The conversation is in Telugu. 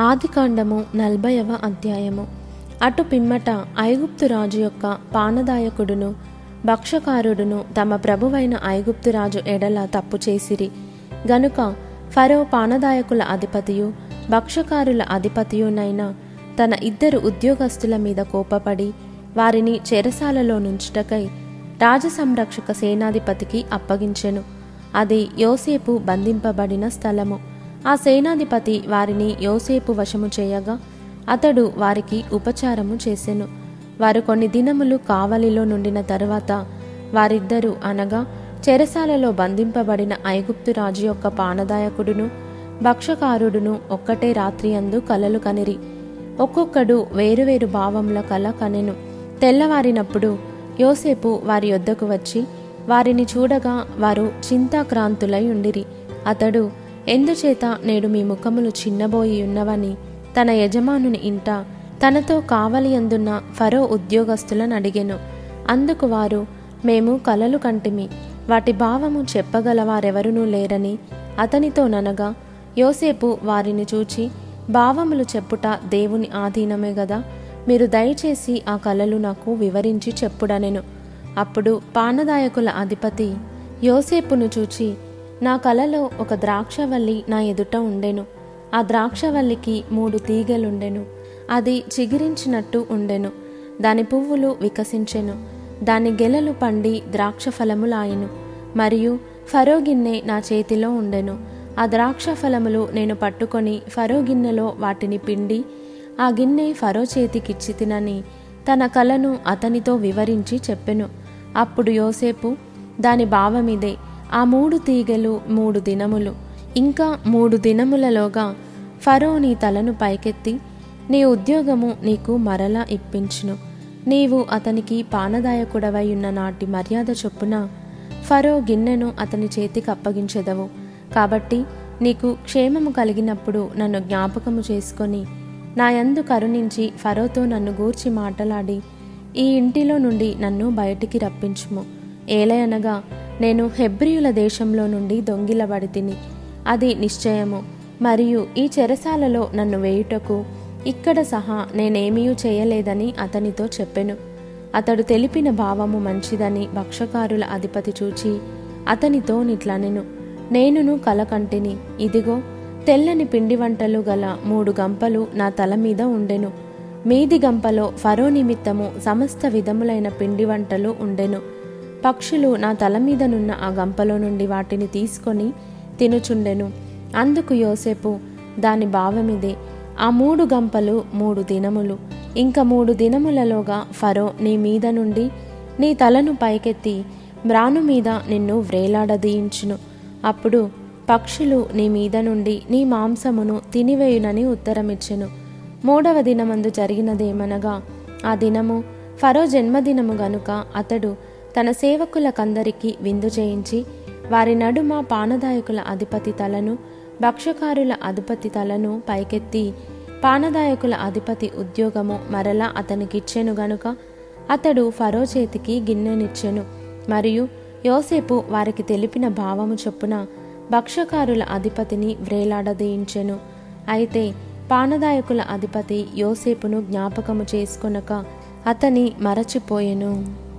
ఆదికాండము నలభైవ అధ్యాయము. అటు పిమ్మట ఐగుప్తు రాజు యొక్క పానదాయకుడును భక్షకారుడును తమ ప్రభువైన ఐగుప్తు రాజు ఎడల తప్పు చేసిరి. గనుక ఫరో పానదాయకుల అధిపతియు భక్షకారుల అధిపతియునైన తన ఇద్దరు ఉద్యోగస్తుల మీద కోపపడి వారిని చెరసాలలో నుంచుటకై రాజసంరక్షక సేనాధిపతికి అప్పగించెను. అది యోసేపు బంధింపబడిన స్థలము. ఆ సేనాధిపతి వారిని యోసేపు వశము చేయగా అతడు వారికి ఉపచారము చేసెను. వారు కొన్ని దినములు కావలిలో నుండిన తరువాత వారిద్దరూ అనగా చెరసాలలో బంధింపబడిన ఐగుప్తు రాజు యొక్క పానదాయకుడును భక్షకారుడును ఒక్కటే రాత్రి అందు కలలు కనిరి. ఒక్కొక్కడు వేరువేరు భావముల కల కనెను. తెల్లవారినప్పుడు యోసేపు వారి యొద్దకు వచ్చి వారిని చూడగా వారు చింతాక్రాంతులై ఉండిరి. అతడు ఎందుచేత నేడు మీ ముఖములు చిన్నబోయి ఉన్నవని తన యజమానుని ఇంట తనతో కావలి అందున్న ఫరో ఉద్యోగస్తులను అడిగెను. అందుకు వారు మేము కలలు కంటిమి. వాటి భావము చెప్పగలవారెవరునూ లేరని అతనితో ననగా యోసేపు వారిని చూచి భావములు చెప్పుట దేవుని ఆధీనమే గదా. మీరు దయచేసి ఆ కలలు నాకు వివరించి చెప్పుడనెను. అప్పుడు పానదాయకుల అధిపతి యోసేపును చూచి నా కలలో ఒక ద్రాక్షవల్లి నా ఎదుట ఉండెను. ఆ ద్రాక్షవల్లికి మూడు తీగలుండెను. అది చిగిరించినట్టు ఉండెను. దాని పువ్వులు వికసించెను. దాని గెలలు పండి ద్రాక్ష ఫలములాయెను మరియు ఫరో గిన్నె నా చేతిలో ఉండెను. ఆ ద్రాక్ష ఫలములు నేను పట్టుకొని ఫరో గిన్నెలో వాటిని పిండి ఆ గిన్నె ఫరో చేతికిచ్చి తినని తన కలను అతనితో వివరించి చెప్పెను. అప్పుడు యోసేపు దాని భావమిదే ఆ మూడు తీగలు మూడు దినములు. ఇంకా మూడు దినములలోగా ఫరో నీ తలను పైకెత్తి నీ ఉద్యోగము నీకు మరలా ఇప్పించును. నీవు అతనికి పానదాయకుడవై ఉన్న నాటి మర్యాద చొప్పున ఫరో గిన్నెను అతని చేతికి అప్పగించెదవు. కాబట్టి నీకు క్షేమము కలిగినప్పుడు నన్ను జ్ఞాపకము చేసుకొని నా యందు కరుణించి ఫరోతో నన్ను గూర్చి మాటలాడి ఈ ఇంటిలో నుండి నన్ను బయటికి రప్పించుము. ఏలయనగా నేను హెబ్రియుల దేశంలో నుండి దొంగిలబడి తిని అది నిశ్చయము. మరియు ఈ చెరసాలలో నన్ను వేయుటకు ఇక్కడ సహా నేనేమీ చేయలేదని అతనితో చెప్పెను. అతడు తెలిపిన భావము మంచిదని భక్షకారుల అధిపతి చూచి అతనితో నిట్లనెను. నేనును కలకంటిని. ఇదిగో తెల్లని పిండి వంటలు గల మూడు గంపలు నా తల మీద ఉండెను. మీది గంపలో ఫరో నిమిత్తము సమస్త విధములైన పిండి వంటలు ఉండెను. పక్షులు నా తల మీదనున్న ఆ గంపలో నుండి వాటిని తీసుకొని తినుచుండెను. అందుకు యోసేపు దాని భావమిదే. ఆ మూడు గంపలు మూడు దినములు. ఇంక మూడు దినములలోగా ఫరో నీ మీద నుండి నీ తలను పైకెత్తి మ్రాను మీద నిన్ను వ్రేలాడదీయించును. అప్పుడు పక్షులు నీ మీద నుండి నీ మాంసమును తినివేయునని ఉత్తరమిచ్చెను. మూడవ దినమందు జరిగినదేమనగా ఆ దినము ఫరో జన్మదినము గనుక అతడు తన సేవకులకందరికీ విందు చేయించి వారి నడుమ పానదాయకుల అధిపతి తలను భక్షకారుల అధిపతి తలను పైకెత్తి పానదాయకుల అధిపతి ఉద్యోగము మరలా అతనికిచ్చెను గనుక అతడు ఫరో చేతికి గిన్నెనిచ్చెను. మరియు యోసేపు వారికి తెలిపిన భావము చొప్పున భక్షకారుల అధిపతిని వ్రేలాడదీయించెను. అయితే పానదాయకుల అధిపతి యోసేపును జ్ఞాపకము చేసుకొనక అతని మరచిపోయెను.